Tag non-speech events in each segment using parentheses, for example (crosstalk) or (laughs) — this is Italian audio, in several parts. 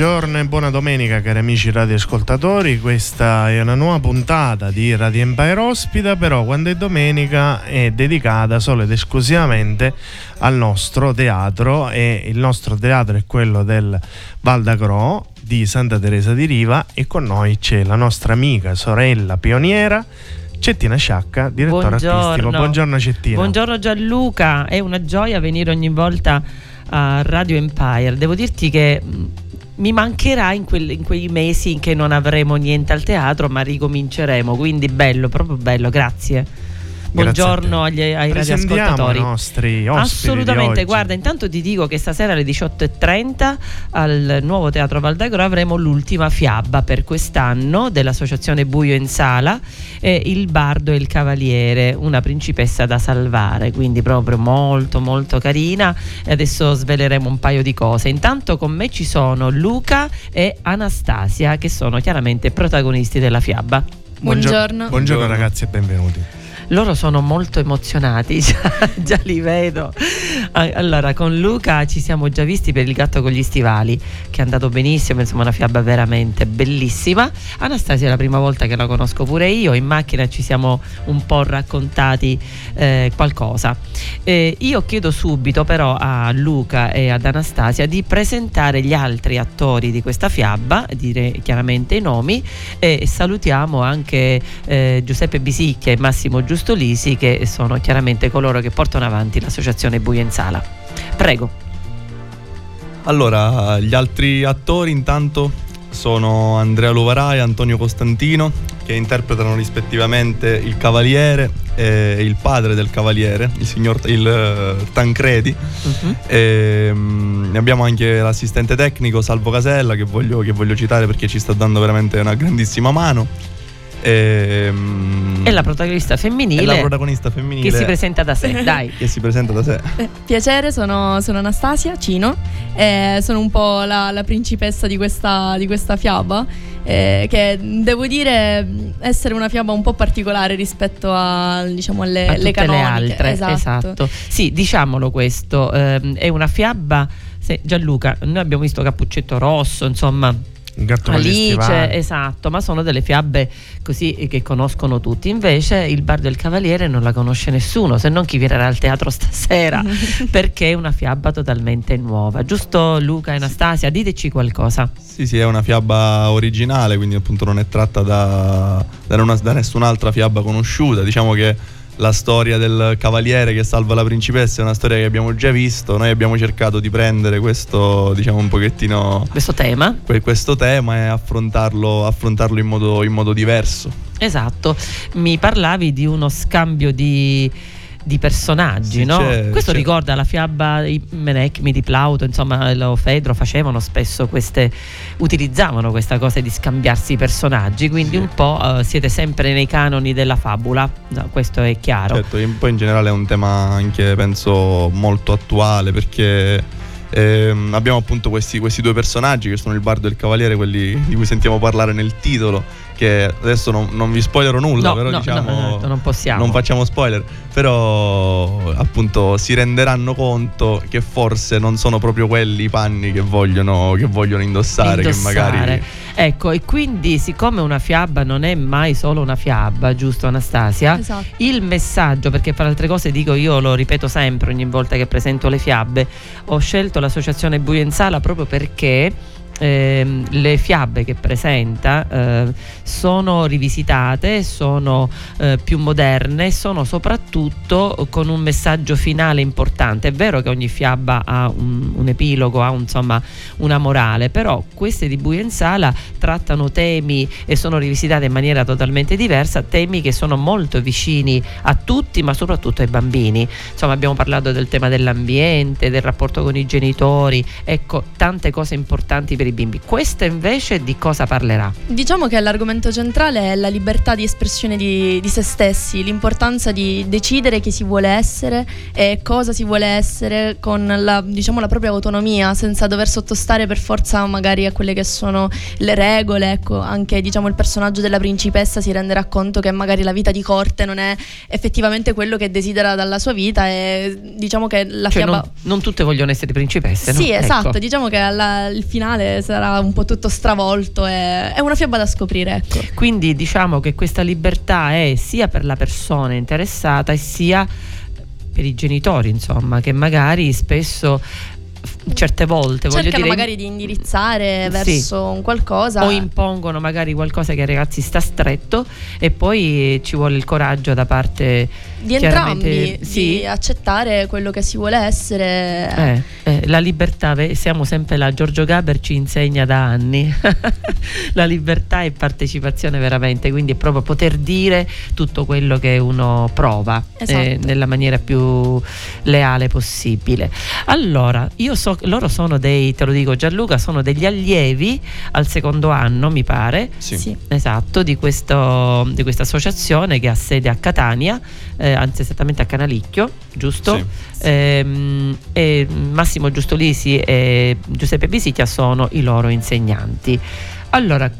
Buongiorno e buona domenica cari amici radioascoltatori, questa è una nuova puntata di Radio Empire Ospita, però quando è domenica è dedicata solo ed esclusivamente al nostro teatro e il nostro teatro è quello del Val d'Agro di Santa Teresa di Riva e con noi c'è la nostra amica, sorella, pioniera Cettina Sciacca, direttore artistico. Buongiorno Cettina. Buongiorno Gianluca, è una gioia venire ogni volta a Radio Empire. Devo dirti che mi mancherà in, quel- in quei mesi in che non avremo niente al teatro, ma ricominceremo. Quindi bello, proprio bello, grazie. Buongiorno agli, ai Presentiamo radioascoltatori. i nostri ospiti di Assolutamente, oggi. guarda, intanto ti dico che stasera alle 18.30 al nuovo Teatro Valdagro avremo l'ultima fiaba per quest'anno dell'Associazione Buio in Sala, eh, Il Bardo e il Cavaliere, una principessa da salvare, quindi proprio molto molto carina e adesso sveleremo un paio di cose. Intanto con me ci sono Luca e Anastasia che sono chiaramente protagonisti della fiaba. Buongiorno. Buongiorno ragazzi e benvenuti. Loro sono molto emozionati, (laughs) già, già li vedo. Allora, con Luca ci siamo già visti per il gatto con gli stivali, che è andato benissimo, insomma una fiaba veramente bellissima. Anastasia è la prima volta che la conosco pure io, in macchina ci siamo un po' raccontati eh, qualcosa. Eh, io chiedo subito però a Luca e ad Anastasia di presentare gli altri attori di questa fiaba, dire chiaramente i nomi e salutiamo anche eh, Giuseppe Bisicchia e Massimo Giustolisi che sono chiaramente coloro che portano avanti l'associazione Sala. Prego. Allora, gli altri attori intanto sono Andrea Lovarai e Antonio Costantino che interpretano rispettivamente il cavaliere e il padre del cavaliere, il signor il, eh, Tancredi. Mhm. E, mm, abbiamo anche l'assistente tecnico Salvo Casella che voglio, che voglio citare perché ci sta dando veramente una grandissima mano. E, mm, E la protagonista è femminile la protagonista femminile che si presenta da sé, (laughs) dai. che si presenta da sé. Eh, Piacere, sono, sono Anastasia Cino, e sono un po' la, la principessa di questa, di questa fiaba, eh, che devo dire essere una fiaba un po' particolare rispetto a, diciamo, alle a le tutte le canoniche. altre. Esatto. Sì, diciamolo questo, ehm, è una fiaba. se- Gianluca, noi abbiamo visto Cappuccetto Rosso, insomma, Il gatto Alice, esatto, ma sono delle fiabe così che conoscono tutti. Invece il Bar del Cavaliere non la conosce nessuno, se non chi viene al teatro (laughs) stasera, (laughs) perché è una fiaba totalmente nuova. Giusto Luca e Anastasia, diteci qualcosa. Sì, sì, è una fiaba originale, quindi appunto non è tratta da, da una- da nessun'altra fiaba conosciuta. Diciamo che la storia del cavaliere che salva la principessa è una storia che abbiamo già visto. Noi abbiamo cercato di prendere questo, diciamo, un pochettino Questo tema? que- questo tema e affrontarlo, affrontarlo in, modo, in modo diverso. Esatto, mi parlavi di uno scambio di, di personaggi, Sì, no? c'è- Questo c'è- ricorda la fiaba di Menecmi, di Plauto, insomma, lo Fedro facevano spesso queste, utilizzavano questa cosa di scambiarsi i personaggi, quindi Sì. un po' eh, siete sempre nei canoni della fabula, No, questo è chiaro. Certo, poi in generale è un tema anche penso molto attuale perché Ehm, abbiamo appunto questi, questi due personaggi che sono il bardo e il cavaliere, quelli di cui sentiamo parlare nel titolo, che adesso non, non vi spoilerò nulla, No, però no, diciamo no, no, non possiamo. non facciamo spoiler, però appunto si renderanno conto che forse non sono proprio quelli i panni che vogliono, che vogliono indossare, indossare. che magari Ecco, e quindi siccome una fiaba non è mai solo una fiaba, giusto Anastasia? Esatto. Il messaggio, perché fra le altre cose dico io, lo ripeto sempre ogni volta che presento le fiabe, ho scelto l'associazione Buio in Sala proprio perché ehm, le fiabe che presenta eh, sono rivisitate, sono eh, più moderne, sono soprattutto con un messaggio finale importante. È vero che ogni fiaba ha un, un epilogo, ha un, insomma una morale, però queste di Sala trattano temi e sono rivisitate in maniera totalmente diversa, temi che sono molto vicini a tutti, ma soprattutto ai bambini. Insomma, abbiamo parlato del tema dell'ambiente, del rapporto con i genitori, ecco, tante cose importanti per i bimbi. Questa invece di cosa parlerà? Diciamo che l'argomento centrale è la libertà di espressione di, di se stessi, l'importanza di decidere chi si vuole essere e cosa si vuole essere con la, diciamo, la propria autonomia, senza dover sottostare per forza magari a quelle che sono le regole. Ecco, anche diciamo, il personaggio della principessa si renderà conto che magari la vita di corte non è effettivamente quello che desidera dalla sua vita e diciamo che la Cioè, fiaba... non, non tutte vogliono essere principesse, no? Sì, esatto, Ecco. diciamo che alla- il finale sarà un po' tutto stravolto e è una fiaba da scoprire, ecco. Quindi diciamo che questa libertà è sia per la persona interessata e sia per i genitori, insomma, che magari spesso certe volte voglio Cercano dire magari di indirizzare verso un qualcosa. o impongono magari qualcosa che ai ragazzi sta stretto e poi ci vuole il coraggio da parte di entrambi sì. di accettare quello che si vuole essere. Eh, eh, la libertà, siamo sempre là, Giorgio Gaber ci insegna da anni, (laughs) la libertà e partecipazione veramente, quindi è proprio poter dire tutto quello che uno prova Esatto. eh, nella maniera più leale possibile. Allora, io so che loro sono dei, te lo dico Gianluca, sono degli allievi al secondo anno, mi pare, sì. Sì. Esatto, di, questo, di questa associazione che ha sede a Catania, eh, anzi esattamente a Canalicchio, giusto? Sì. Ehm, e Massimo Giustolisi e Giuseppe Bisicchia sono i loro insegnanti. Allora,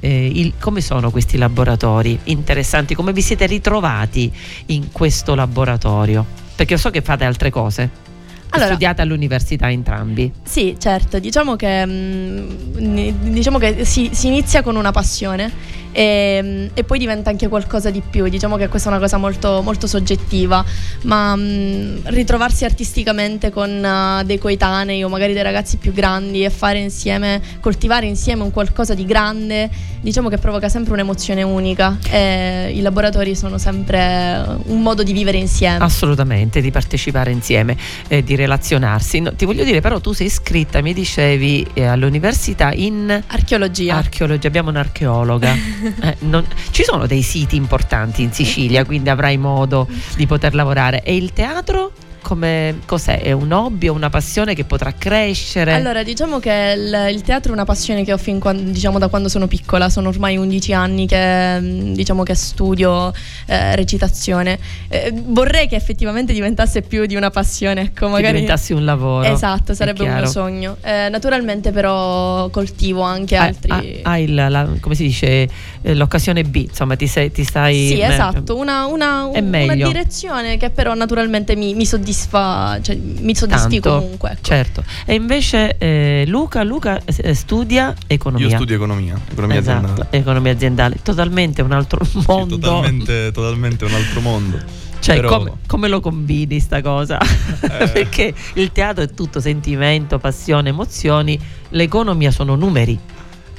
eh, il- come sono questi laboratori interessanti? Come vi siete ritrovati in questo laboratorio? Perché io so che fate altre cose. Allora- Studiate all'università entrambi. Sì, certo, diciamo che, mm, diciamo che si, si inizia con una passione e, e poi diventa anche qualcosa di più. Diciamo che questa è una cosa molto, molto soggettiva, ma mm, ritrovarsi artisticamente con eh, dei coetanei o magari dei ragazzi più grandi e fare insieme, coltivare insieme un qualcosa di grande, diciamo che provoca sempre un'emozione unica e i laboratori sono sempre un modo di vivere insieme. Assolutamente, di partecipare insieme, eh, di relazionarsi. No, ti voglio dire, però, tu sei iscritta, mi dicevi, eh, all'università in Archeologia. archeologia, abbiamo un'archeologa. (laughs) Eh, non- ci sono dei siti importanti in Sicilia, quindi avrai modo di poter lavorare. E il teatro? Come, cos'è? È un hobby o una passione che potrà crescere? Allora, diciamo che il, il teatro è una passione che ho fin quan- diciamo, da quando sono piccola, sono ormai 11 anni che, mm, diciamo, che studio eh, recitazione. Eh, vorrei che effettivamente diventasse più di una passione, ecco, che magari... diventassi un lavoro. Esatto, sarebbe un mio sogno. Eh, naturalmente però coltivo anche Eh, altri... ha- hai la- la- come si dice eh, l'occasione B, insomma, ti, sei, ti stai. Sì, esatto, una, una- una direzione che però naturalmente mi, mi soddisfa, cioè mi soddisfi Tanto, comunque. Ecco. Certo. E invece eh, Luca, Luca eh, studia economia. Io studio economia, economia Esatto, aziendale. economia aziendale, totalmente un altro Sì, mondo. totalmente, totalmente un altro mondo. Cioè, Però- come, come lo combini sta cosa? Eh. (laughs) Perché il teatro è tutto sentimento, passione, emozioni, l'economia sono numeri.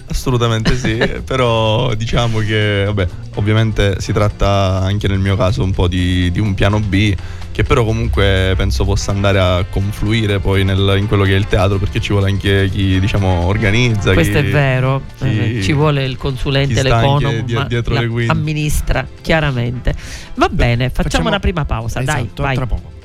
Assolutamente sì, (laughs) però diciamo che, vabbè, ovviamente si tratta anche nel mio caso un po' di, di un piano B, che però comunque penso possa andare a confluire poi nel- in quello che è il teatro, perché ci vuole anche chi, diciamo, organizza. Questo chi- è vero, chi- eh, ci vuole il consulente, l'economo, dietro la- le quinte. amministra chiaramente. Va bene, facciamo, una prima pausa, dai, Esatto, vai. tra poco.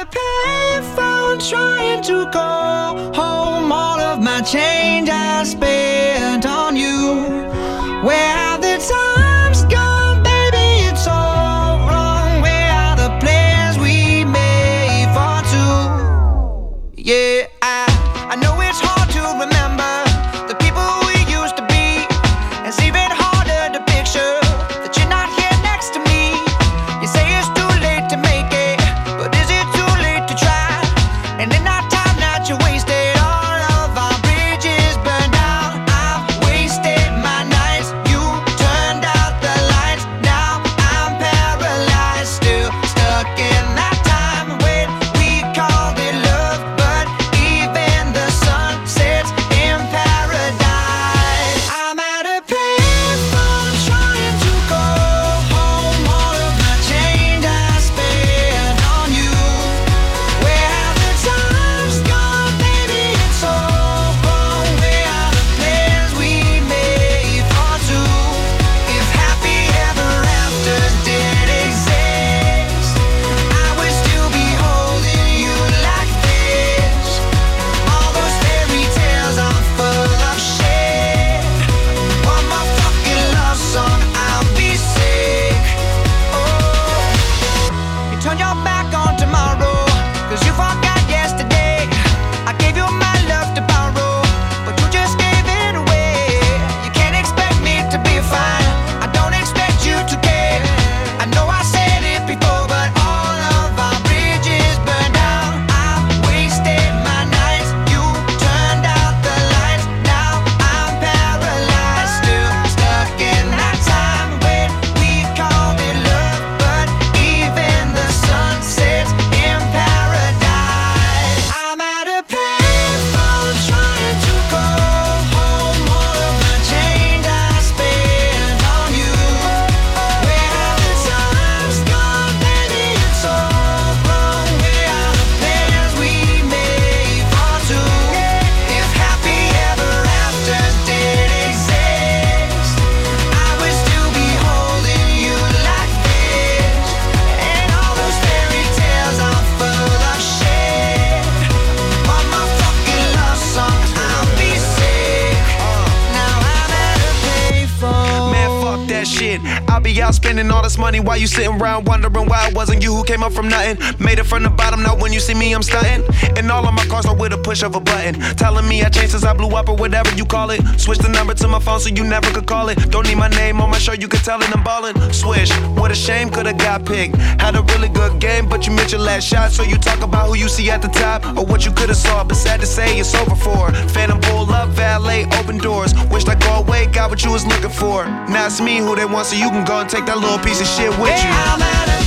A payphone trying to call home all of my change I spent on you. Where the times I'll be out spending all this money while you sitting around wondering why it wasn't you who came up from nothing. Made it from the bottom, now when you see me, I'm stunting. And all of my cars are with a push of a button. Telling me I changed since I blew up or whatever you call it. Switch the number to my phone so you never could call it. Don't need my name on my show, you could tell it I'm ballin'. Swish, what a shame, could've got picked. Had a really good game, but you missed your last shot. So you talk about who you see at the top or what you could've saw. But sad to say, it's over for. Phantom pull up, valet, open doors. Wished I go away, got what you was looking for. Now it's me who they want, so you can go and take that little piece of shit with you.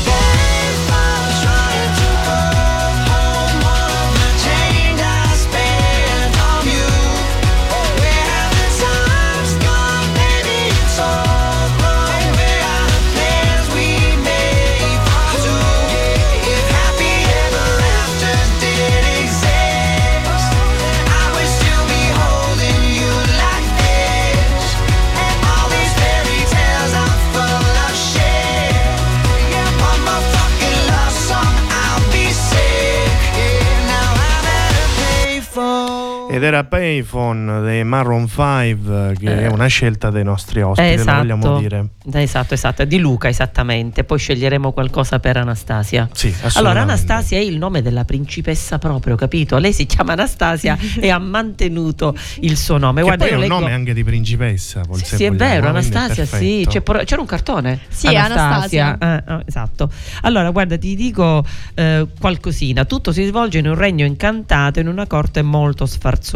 Era Payphone dei Maroon 5, che è una scelta dei nostri ospiti, esatto. vogliamo dire. Esatto, esatto, è di Luca esattamente. Poi sceglieremo qualcosa per Anastasia. Sì. Allora, Anastasia è il nome della principessa proprio, capito? Lei si chiama Anastasia (laughs) e ha mantenuto il suo nome. Che Guarda, poi è un leggo... nome anche di principessa, poi, Sì, sì, è vero, quindi è Anastasia, sì. perfetto. C'è por- c'era un cartone? Sì, Anastasia. Eh, eh, esatto. Allora, guarda, ti dico eh, qualcosina. Tutto si svolge in un regno incantato, in una corte molto sfarzosa,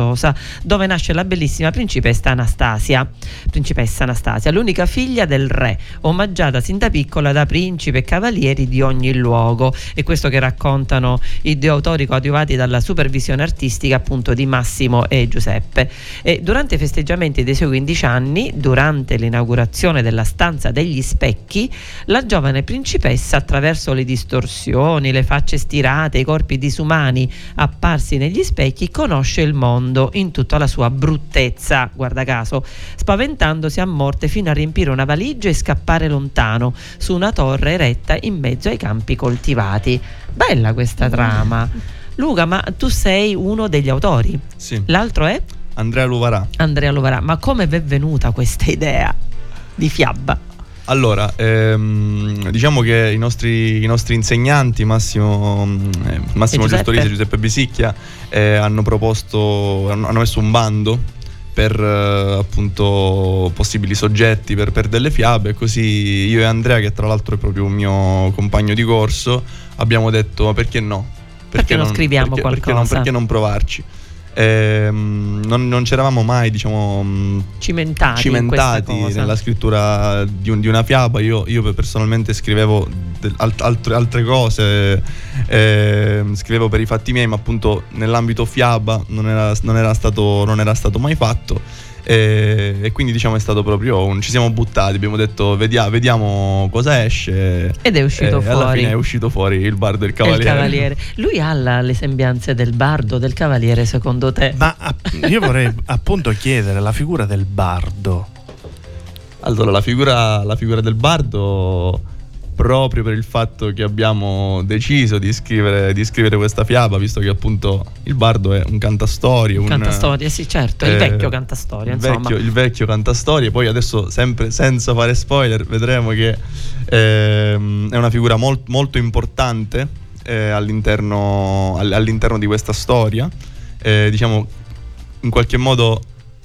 dove nasce la bellissima principessa Anastasia. Principessa Anastasia, l'unica figlia del re, omaggiata sin da piccola da principi e cavalieri di ogni luogo. E questo che raccontano i due autori coadiuvati dalla supervisione artistica appunto di Massimo e Giuseppe. E durante i festeggiamenti dei suoi 15 anni, durante l'inaugurazione della stanza degli specchi, la giovane principessa, attraverso le distorsioni, le facce stirate, i corpi disumani apparsi negli specchi, conosce il mondo in tutta la sua bruttezza, guarda caso, spaventandosi a morte fino a riempire una valigia e scappare lontano su una torre eretta in mezzo ai campi coltivati. Bella questa trama. Luca, ma tu sei uno degli autori. Sì. L'altro è Andrea Luvarà. Andrea Lovarà. Ma come vi è venuta questa idea di fiaba? Allora, ehm, diciamo che i nostri, i nostri insegnanti, Massimo, eh, Massimo E Giuseppe? Gestorisi e Giuseppe Bisicchia, eh, hanno proposto, hanno, messo un bando per eh, appunto possibili soggetti per, per delle fiabe. Così io e Andrea, che tra l'altro è proprio un mio compagno di corso, abbiamo detto: ma perché no? Perché non scriviamo perché- perché non- qualcosa? perché non provarci? Ehm, non, non c'eravamo mai, diciamo, mh, Cimentati, cimentati nella scrittura di, un- di una fiaba. Io, io personalmente scrivevo altre, altre cose, ehm, scrivevo per i fatti miei, ma appunto nell'ambito fiaba non era, non era stato, non era stato mai fatto. E, e quindi diciamo è stato proprio un, ci siamo buttati abbiamo detto "Vedia- vediamo cosa esce Ed è uscito e alla fuori. fine è uscito fuori il bardo e il E il cavaliere, cavaliere. Lui ha la- le sembianze del bardo, del cavaliere, secondo te? Ma io vorrei appunto chiedere la figura del bardo. Allora, la figura, la figura del bardo, proprio per il fatto che abbiamo deciso di scrivere, di scrivere questa fiaba, visto che appunto il bardo è un cantastorie. un- Cantastorie, sì, certo, il eh, vecchio cantastorie, il vecchio, il vecchio cantastorie. Poi adesso, sempre senza fare spoiler, vedremo che ehm, è una figura molt- molto importante eh, all'interno, all- all'interno di questa storia. Eh, diciamo, in qualche modo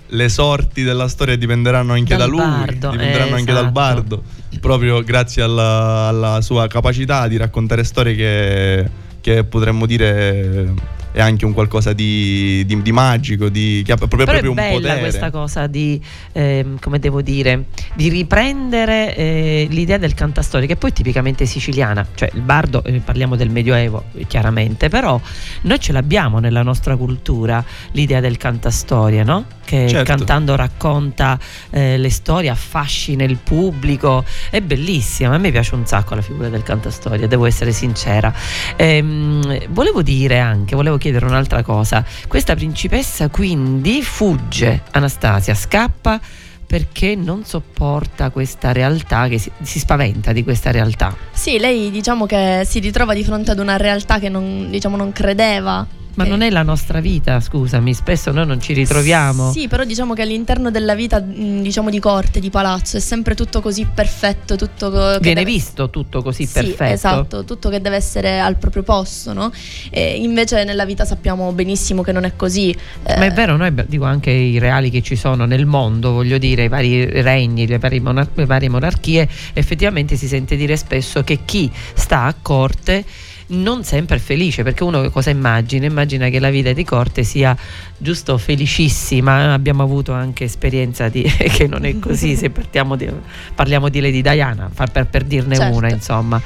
le sorti della storia dipenderanno anche Dal da lui, bardo, dipenderanno anche dal esatto. bardo, proprio grazie alla, alla sua capacità di raccontare storie che, che potremmo dire è anche un qualcosa di, di- di magico, di, che ha proprio, proprio è un bella potere. questa cosa di, ehm, come devo dire, di riprendere eh, l'idea del cantastorie, che poi è tipicamente siciliana, cioè il bardo, eh, parliamo del Medioevo eh, chiaramente, però noi ce l'abbiamo nella nostra cultura l'idea del cantastorie, no? Che Certo. cantando racconta eh, le storie, affascina il pubblico, è bellissima, a me piace un sacco la figura del cantastorie, devo essere sincera. Ehm, volevo dire anche, volevo chiedere un'altra cosa. Questa principessa quindi fugge, Anastasia scappa perché non sopporta questa realtà, che si, si spaventa di questa realtà. Sì, lei diciamo che si ritrova di fronte ad una realtà che non, diciamo, non credeva Ma non è la nostra vita, scusami, spesso noi non ci ritroviamo. Sì, però diciamo che all'interno della vita, diciamo di corte, di palazzo, è sempre tutto così perfetto, tutto Viene deve- visto tutto così Sì, perfetto. esatto, tutto che deve essere al proprio posto, no? E invece nella vita sappiamo benissimo che non è così. Eh, Ma è vero, noi dico anche i reali che ci sono nel mondo, voglio dire, i vari regni, le varie, monar- le varie monarchie, effettivamente si sente dire spesso che chi sta a corte non sempre felice, perché uno cosa immagina? Immagina che la vita di corte sia giusto felicissima, abbiamo avuto anche esperienza di, (laughs) che non è (laughs) così, se partiamo di- parliamo di Lady Diana, per, per dirne Certo. una, insomma.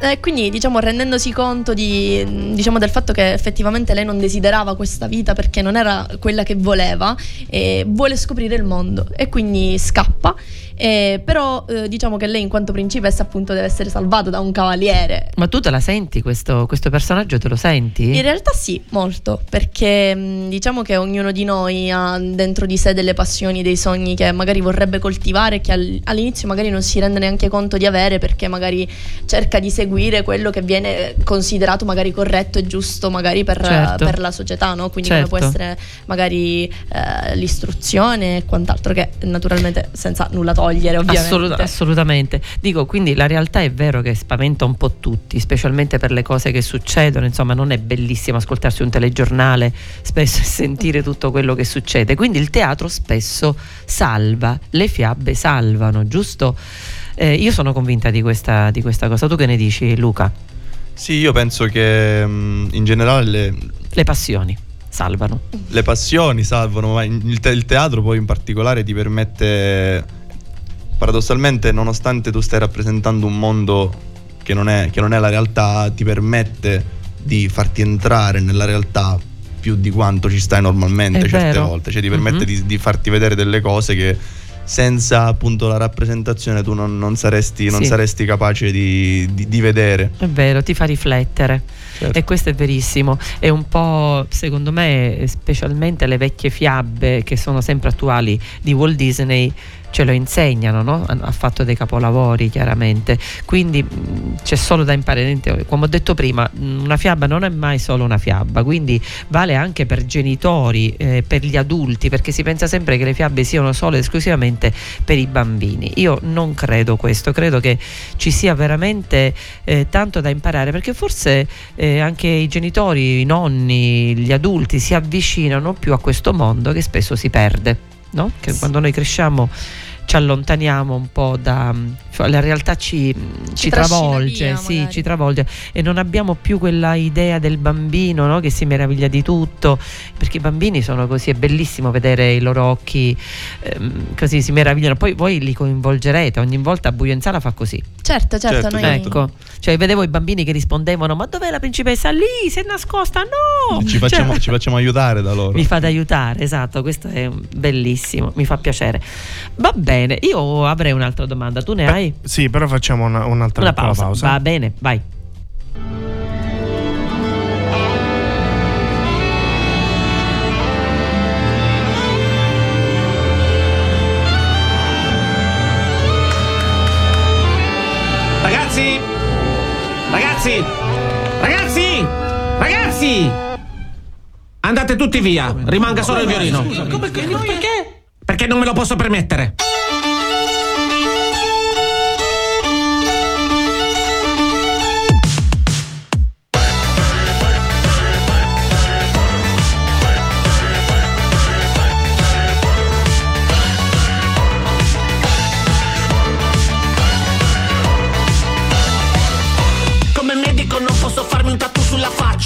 Eh, quindi, diciamo, rendendosi conto di, diciamo, del fatto che effettivamente lei non desiderava questa vita perché non era quella che voleva, e vuole scoprire il mondo e quindi scappa. Eh, però, eh, diciamo che lei, in quanto principessa, appunto, deve essere salvata da un cavaliere. Ma tu te la senti questo, questo personaggio, te lo senti? In realtà sì, molto, perché mh, diciamo che ognuno di noi ha dentro di sé delle passioni, dei sogni che magari vorrebbe coltivare che al- all'inizio magari non si rende neanche conto di avere perché magari cerca di seguire quello che viene considerato magari corretto e giusto magari per, Certo. per la società, no? Quindi Certo. come può essere magari eh, l'istruzione e quant'altro che naturalmente senza nulla togliere ovviamente. Assolut- assolutamente. Dico, quindi la realtà è vero che spaventa un po' tutti, specialmente per le cose che succedono. Insomma, non è bellissimo ascoltarsi un telegiornale spesso (laughs) e sentire tutto quello che succede. Quindi il teatro spesso salva, le fiabe salvano, giusto? Eh, io sono convinta di questa, di questa cosa. Tu che ne dici, Luca? Sì, io penso che mh, in generale le, Le passioni salvano. le passioni salvano, ma in- il, te- il teatro poi in particolare ti permette, paradossalmente, nonostante tu stai rappresentando un mondo che non è, che non è la realtà, ti permette di farti entrare nella realtà più di quanto ci stai normalmente È certe vero. volte, cioè ti permette Mhm. di, di farti vedere delle cose che senza appunto la rappresentazione tu non, non saresti, non Sì. saresti capace di, di- di vedere. È vero, ti fa riflettere. Certo. E questo è verissimo. È un po', secondo me, specialmente le vecchie fiabe che sono sempre attuali di Walt Disney ce lo insegnano, no? Ha fatto dei capolavori chiaramente, quindi mh, c'è solo da imparare. Come ho detto prima, mh, una fiaba non è mai solo una fiaba, quindi vale anche per genitori, eh, per gli adulti, perché si pensa sempre che le fiabe siano solo ed esclusivamente per i bambini. Io non credo questo, credo che ci sia veramente eh, tanto da imparare, perché forse eh, anche i genitori, i nonni, gli adulti si avvicinano più a questo mondo che spesso si perde, no? Che quando noi cresciamo ci allontaniamo un po' da cioè la realtà ci, ci trascina travolge, via, sì, ci travolge e non abbiamo più quella idea del bambino no? che si meraviglia di tutto, perché i bambini sono così, è bellissimo vedere i loro occhi ehm, così si meravigliano, poi voi li coinvolgerete, ogni volta a buio in sala fa così. Certo, certo, Certo, noi certo. Ecco, cioè vedevo i bambini che rispondevano: Ma dov'è la principessa? Lì, si è nascosta, no! Ci facciamo, Cioè, ci facciamo aiutare da loro. mi fate aiutare, esatto, questo è bellissimo, mi fa piacere. Va bene, io avrei un'altra domanda, tu ne Beh, hai? Sì, però facciamo una- un'altra Una pausa. pausa. Va bene, vai. Ragazzi! Ragazzi! Ragazzi! Ragazzi! Andate tutti via, rimanga solo il violino. perché? Perché non me lo posso permettere.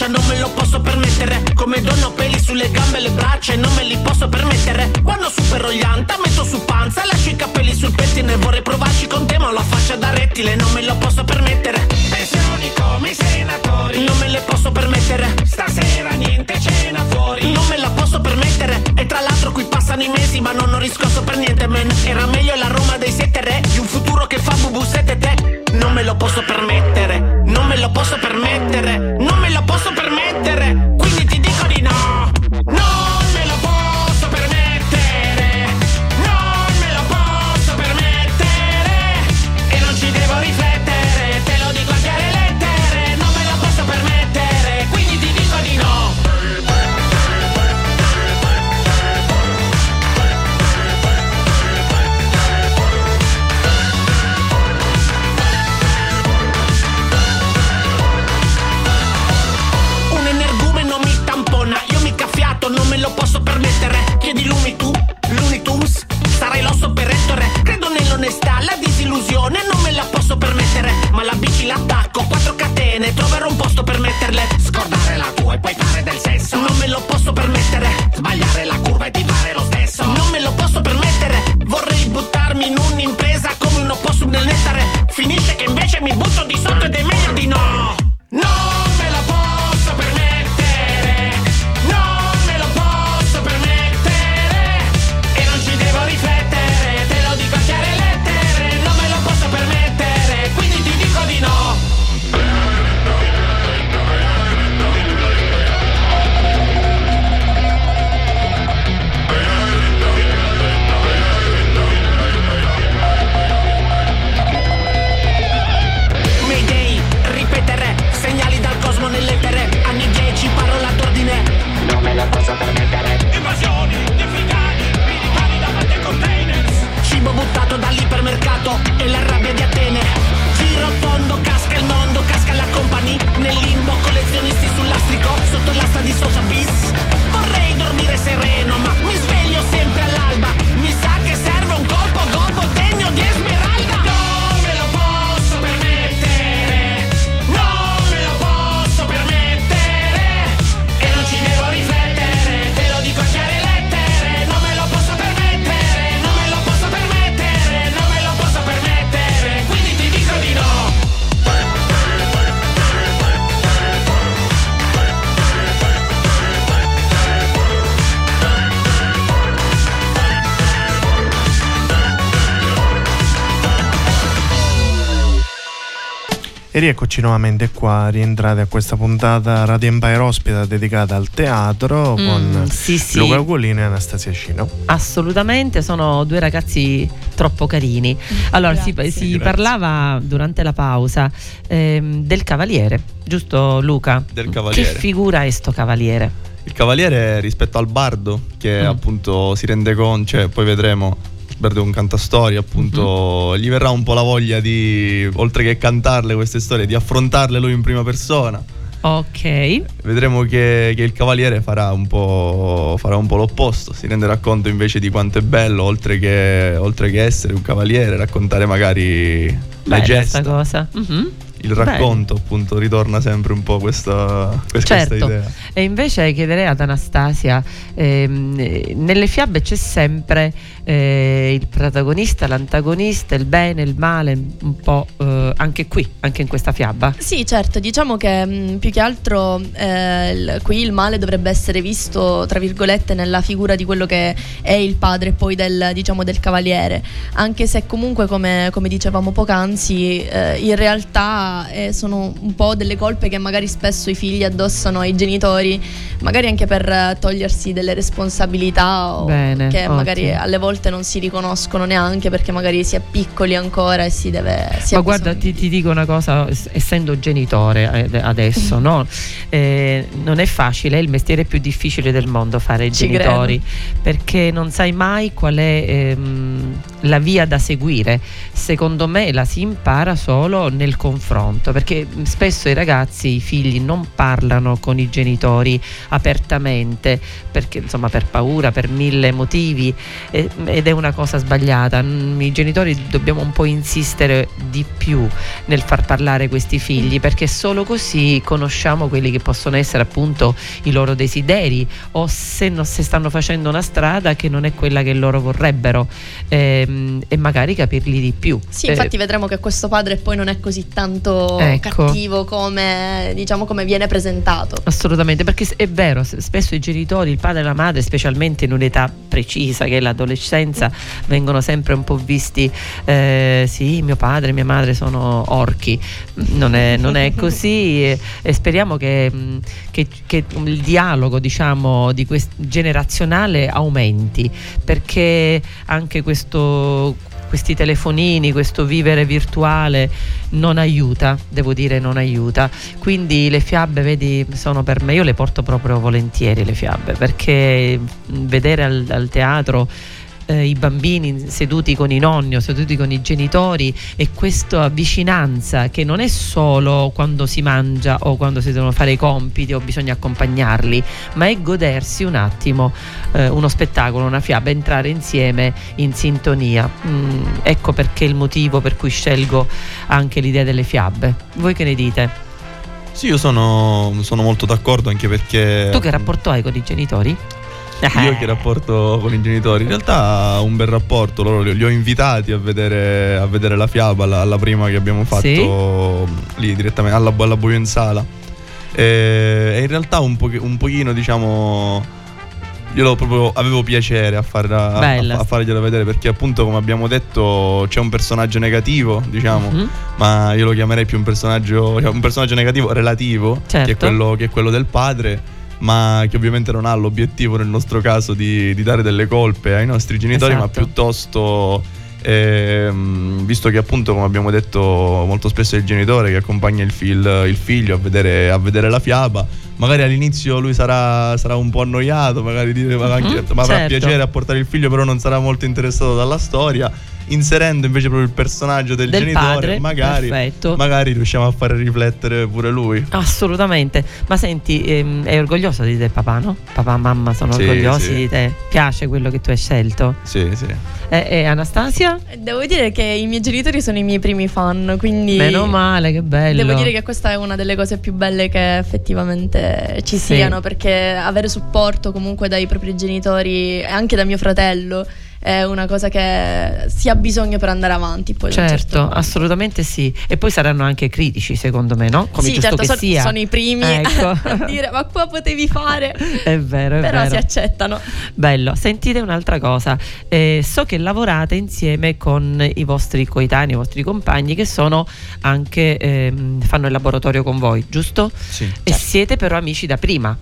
Non me lo posso permettere. Come donna ho peli sulle gambe e le braccia e non me li posso permettere. Anta, metto su panza, lascio i capelli sul pettine. Vorrei provarci con te, ma ho la faccia da rettile, non me lo posso permettere. Pensioni come i senatori, non me le posso permettere. Stasera niente cena fuori, non me la posso permettere. E tra l'altro qui passano i mesi, ma non ho riscosso per niente, man. Era meglio la Roma dei sette re, di un futuro che fa bubu sette te. Non me lo posso permettere, non me lo posso permettere, rieccoci nuovamente qua, rientrate a questa puntata Radio Empire ospita dedicata al teatro Mm, con sì, sì. Luca Ugolino e Anastasia Cino. Assolutamente, sono due ragazzi troppo carini. Allora, si, Grazie. si Grazie. parlava durante la pausa ehm, del cavaliere, giusto Luca? Del cavaliere. Che figura è sto cavaliere? Il cavaliere rispetto al bardo, che Mm. appunto si rende conto, cioè poi vedremo, è un cantastorie, appunto, Mm-hmm. gli verrà un po' la voglia di, oltre che cantarle queste storie, di affrontarle lui in prima persona. Ok, Vedremo che, che il cavaliere farà un, po', farà un po' l'opposto, si renderà conto invece di quanto è bello, oltre che, oltre che essere un cavaliere, raccontare magari le bella gesta, sta cosa. Mhm. Il racconto, appunto, ritorna sempre un po' questa, questa Certo, idea. e invece chiederei ad Anastasia, ehm, eh, nelle fiabe c'è sempre eh, il protagonista, l'antagonista, il bene, il male, un po' eh, anche qui, anche in questa fiaba. Sì, certo, diciamo che mh, più che altro eh, il- qui il male dovrebbe essere visto, tra virgolette, nella figura di quello che è il padre poi del, diciamo, del cavaliere, anche se comunque, come, come dicevamo poc'anzi, eh, in realtà eh, sono un po' delle colpe che magari spesso i figli addossano ai genitori, magari anche per eh, togliersi delle responsabilità o Bene, che magari ottimo. alle volte non si riconoscono neanche perché magari si è piccoli ancora e si deve... Si Ma guarda, ti, ti dico una cosa, es- essendo genitore eh, adesso, (laughs) no? Eh, non è facile, è il mestiere più difficile del mondo fare i Ci genitori, perché non sai mai qual è ehm, la via da seguire. Secondo me la si impara solo nel confronto, perché spesso i ragazzi, i figli non parlano con i genitori apertamente, perché insomma per paura, per mille motivi eh, ed è una cosa sbagliata. I genitori dobbiamo un po' insistere di più nel far parlare questi figli perché solo così conosciamo quelli che possono essere appunto i loro desideri o se, non, se stanno facendo una strada che non è quella che loro vorrebbero ehm, e magari capirli di più. Sì, Eh, infatti vedremo che questo padre poi non è così tanto Ecco. cattivo come, diciamo, come viene presentato. Assolutamente, perché è vero, spesso i genitori, il padre e la madre, specialmente in un'età precisa che è l'adolescenza, vengono sempre un po' visti, eh, sì, mio padre e mia madre sono orchi, non è, non è così e, e speriamo che, mh, che- che il dialogo diciamo, di quest- generazionale aumenti, perché anche questo questi telefonini, questo vivere virtuale non aiuta, devo dire non aiuta. Quindi le fiabe, vedi, sono per me, io le porto proprio volentieri le fiabe, perché vedere al, al teatro eh, i bambini seduti con i nonni o seduti con i genitori e questa vicinanza che non è solo quando si mangia o quando si devono fare i compiti o bisogna accompagnarli, ma è godersi un attimo eh, uno spettacolo, una fiaba, entrare insieme in sintonia. Mm, ecco perché il motivo per cui scelgo anche l'idea delle fiabe. Voi che ne dite? Sì, io sono, sono molto d'accordo anche perché... Tu che rapporto hai con i genitori? Io che rapporto con i genitori? In realtà un bel rapporto, loro li, li ho invitati a vedere, a vedere la fiaba, alla, alla prima che abbiamo fatto Sì. lì direttamente alla, alla Buio in Sala. E, e in realtà un, po- un pochino diciamo... Io proprio avevo piacere a, farla, a, a fargliela vedere perché appunto come abbiamo detto c'è un personaggio negativo diciamo Mhm. ma io lo chiamerei più un personaggio, cioè un personaggio negativo relativo, Certo. che, è quello, che è quello del padre, ma che ovviamente non ha l'obiettivo nel nostro caso di, di dare delle colpe ai nostri genitori, ma Esatto. piuttosto, ehm, visto che appunto come abbiamo detto molto spesso è il genitore che accompagna il, fil- il figlio a vedere, a vedere la fiaba, magari all'inizio lui sarà, sarà un po' annoiato, magari dire, ma, anche- ma avrà certo. piacere a portare il figlio, però non sarà molto interessato dalla storia. Inserendo invece proprio il personaggio del, Del genitore, padre, magari, magari riusciamo a fare riflettere pure lui. Assolutamente, ma senti, ehm, è orgoglioso di te papà, no? Papà e mamma sono Sì, orgogliosi sì. di te, piace quello che tu hai scelto. Sì, sì. E, e Anastasia? Devo dire che i miei genitori sono i miei primi fan, quindi Meno male, che bello. Devo dire che questa è una delle cose più belle che effettivamente ci Sì. siano, perché avere supporto comunque dai propri genitori e anche da mio fratello è una cosa che si ha bisogno per andare avanti. Poi Certo, certo assolutamente sì. E poi saranno anche critici, secondo me, no? Come sì, giusto certo, che sono, sia. sono i primi Ecco. (laughs) a dire ma qua potevi fare, (laughs) È vero, è però vero. si accettano. Bello, sentite un'altra cosa, Eh, so che lavorate insieme con i vostri coetanei, i vostri compagni che sono anche, ehm, fanno il laboratorio con voi, giusto? Sì. E siete però amici da prima.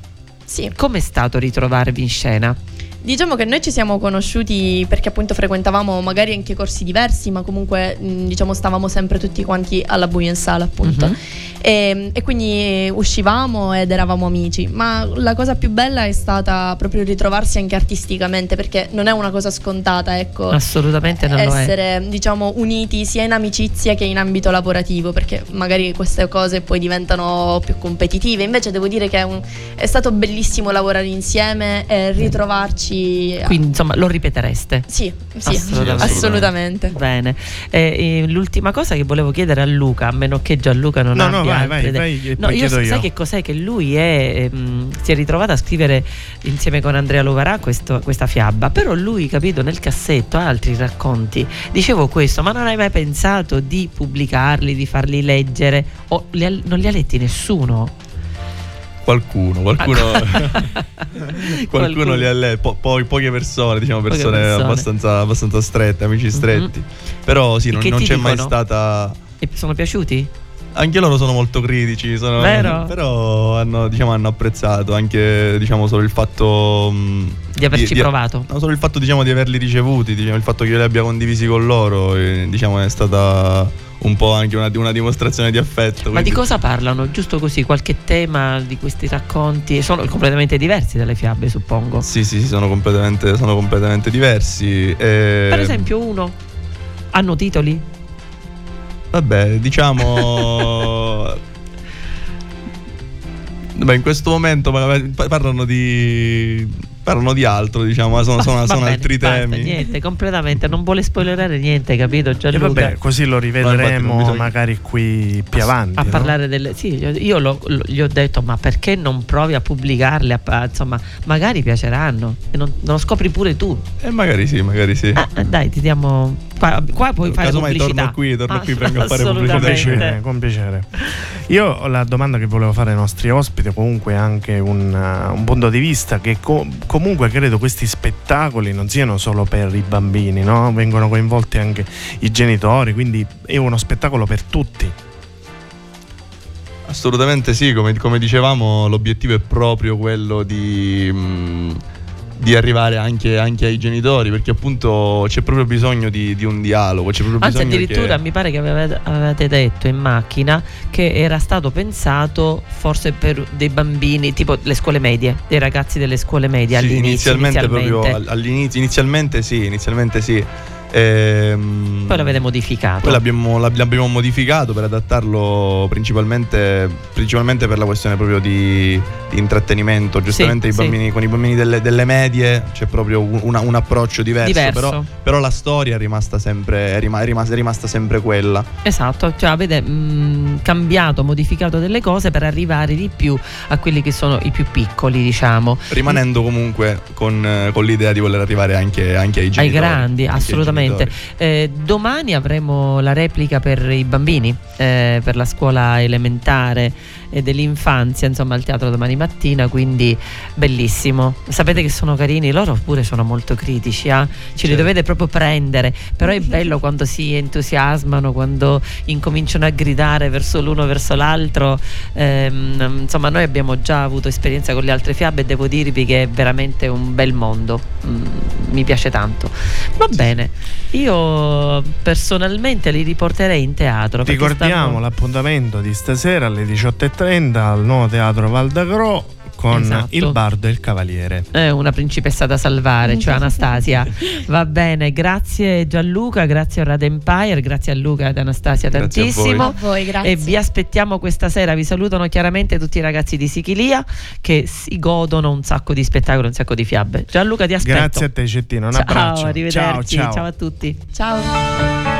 Sì. Com'è stato ritrovarvi in scena? Diciamo che noi ci siamo conosciuti perché appunto frequentavamo magari anche corsi diversi, ma comunque mh, diciamo stavamo sempre tutti quanti alla buia in sala appunto. Mhm. E, e quindi uscivamo ed eravamo amici, ma la cosa più bella è stata proprio ritrovarsi anche artisticamente perché non è una cosa scontata, ecco. Assolutamente non essere diciamo uniti sia in amicizia che in ambito lavorativo perché magari queste cose poi diventano più competitive invece devo dire che è, un- è stato bellissimo lavorare insieme e ritrovarci Quindi insomma lo ripetereste. sì, sì, Assolutamente. assolutamente. Bene, Eh, eh, l'ultima cosa che volevo chiedere a Luca, a meno che Gianluca non No, abbia no, vai, vai, vai, e No, io chiedo sai io. che cos'è? Che lui è, ehm, si è ritrovato a scrivere insieme con Andrea Lovarà questo- questa fiaba, però lui, capito, nel cassetto ha altri racconti. Dicevo questo, ma non hai mai pensato di pubblicarli, di farli leggere? O li ha- non li ha letti nessuno? Qualcuno, qualcuno, Ah, (laughs) qualcuno li ha letti, po- poi poche persone, diciamo Poche persone, persone. Abbastanza, abbastanza strette, amici stretti. Però sì, non, non c'è mai dicono? stata... E sono piaciuti? Anche loro sono molto critici, sono- Vero? però hanno, diciamo, hanno apprezzato anche diciamo, solo il fatto mh, Di averci provato? no, solo il fatto diciamo, di averli ricevuti, diciamo, il fatto che io li abbia condivisi con loro, eh, diciamo, è stata un po' anche una, una dimostrazione di affetto. Ma di quindi- cosa parlano? Giusto così, qualche tema di questi racconti? Sono completamente diversi dalle fiabe, suppongo. Sì, sì, sì, sono completamente, sono completamente diversi. e- Per esempio, uno hanno titoli? Vabbè, diciamo. Beh, in questo momento parlano di. parlano di altro, diciamo, ma sono, sono- (laughs) sono bene, altri basta, temi. Niente, completamente. Non vuole spoilerare niente, capito E Gianluca? vabbè, così lo No, infatti rivedremo bisogna- magari qui più avanti. a no? parlare delle sì io- lo- lo- gli ho detto ma perché non provi a pubblicarle a- a- insomma magari piaceranno e non, non lo scopri pure tu E magari sì, magari sì. Ah, dai ti diamo qua, qua puoi fare Casomai pubblicità torno qui, torno qui, vengo a fare Con pubblicità. Assolutamente. piacere, con piacere. Io la domanda che volevo fare ai nostri ospiti, comunque anche un, uh, un punto di vista che co- comunque credo questi spettacoli non siano solo per i bambini, no? vengono coinvolti anche i genitori, quindi è uno spettacolo per tutti. Assolutamente sì, come, come dicevamo, l'obiettivo è proprio quello di, mh, di arrivare anche, anche ai genitori, perché appunto c'è proprio bisogno di, di un dialogo. C'è proprio Anzi, addirittura che... mi pare che avevate, detto in macchina che era stato pensato forse per dei bambini, tipo le scuole medie, dei ragazzi delle scuole medie Sì, all'inizio. inizialmente, inizialmente. proprio all- all'inizio, inizialmente sì, inizialmente sì. Ehm, Poi l'avete modificato. Poi l'abbiamo, l'ab- l'abbiamo modificato per adattarlo principalmente, principalmente per la questione proprio di, di intrattenimento. Giustamente i sì. bambini, con i bambini delle, delle medie c'è proprio un, una- un approccio diverso, Diverso. Però, però la storia è rimasta sempre, è rima- è rimasta, è rimasta sempre quella. Esatto, cioè avete mh, cambiato, modificato delle cose per arrivare di più a quelli che sono i più piccoli, diciamo. Rimanendo comunque con, con l'idea di voler arrivare anche, anche ai Ai genitori. grandi, anche ai assolutamente. Eh, domani avremo la replica per i bambini, eh, per la scuola elementare e dell'infanzia, insomma, al teatro domani mattina, quindi bellissimo. Sapete che sono carini, loro pure sono molto critici, eh? ce li Certo. dovete proprio prendere, però è bello quando si entusiasmano, quando incominciano a gridare verso l'uno verso l'altro. Ehm, insomma, noi abbiamo già avuto esperienza con le altre fiabe e devo dirvi che è veramente un bel mondo. Mm, mi piace tanto. Va bene, io personalmente li riporterei in teatro. Ricordiamo stanno- l'appuntamento di stasera alle 18.30 al nuovo teatro Val d'Agro con Esatto. il bardo e il cavaliere. È una principessa da salvare, cioè (laughs) Anastasia. Va bene, grazie Gianluca, grazie a Rad Empire, grazie a Luca ed Anastasia Grazie a voi. tantissimo. A voi, grazie. E vi aspettiamo questa sera. Vi salutano chiaramente tutti i ragazzi di Sichilia che si godono un sacco di spettacoli, un sacco di fiabe. Gianluca, ti aspetto. Grazie a te Cettino, un ciao, abbraccio. arrivederci. Ciao, ciao. a tutti. Ciao.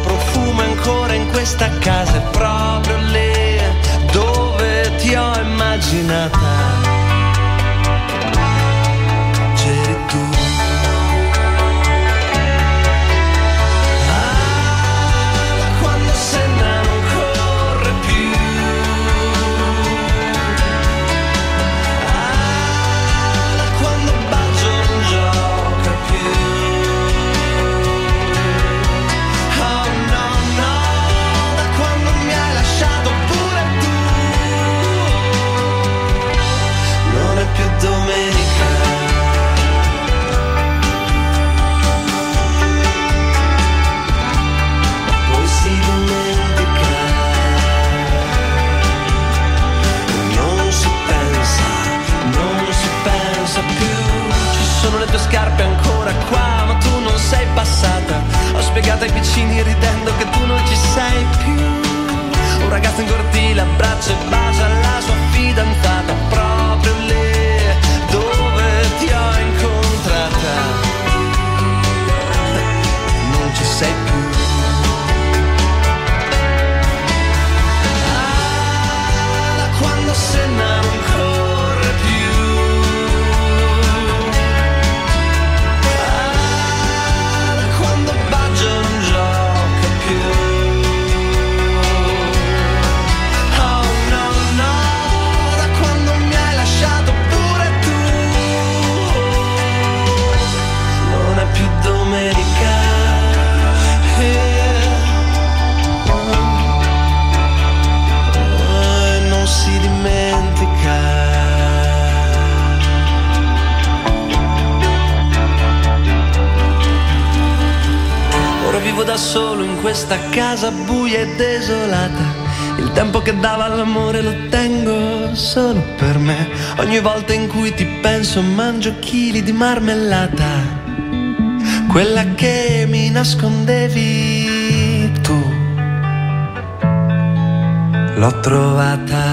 questa casa, è proprio lì dove ti ho immaginata. Spiegato ai vicini ridendo che tu non ci sei più. Un ragazzo in cortile abbraccia e bacia la sua fidanzata, proprio desolata. Il tempo che dava all'amore lo tengo solo per me. Ogni volta in cui ti penso mangio chili di marmellata, quella che mi nascondevi tu. L'ho trovata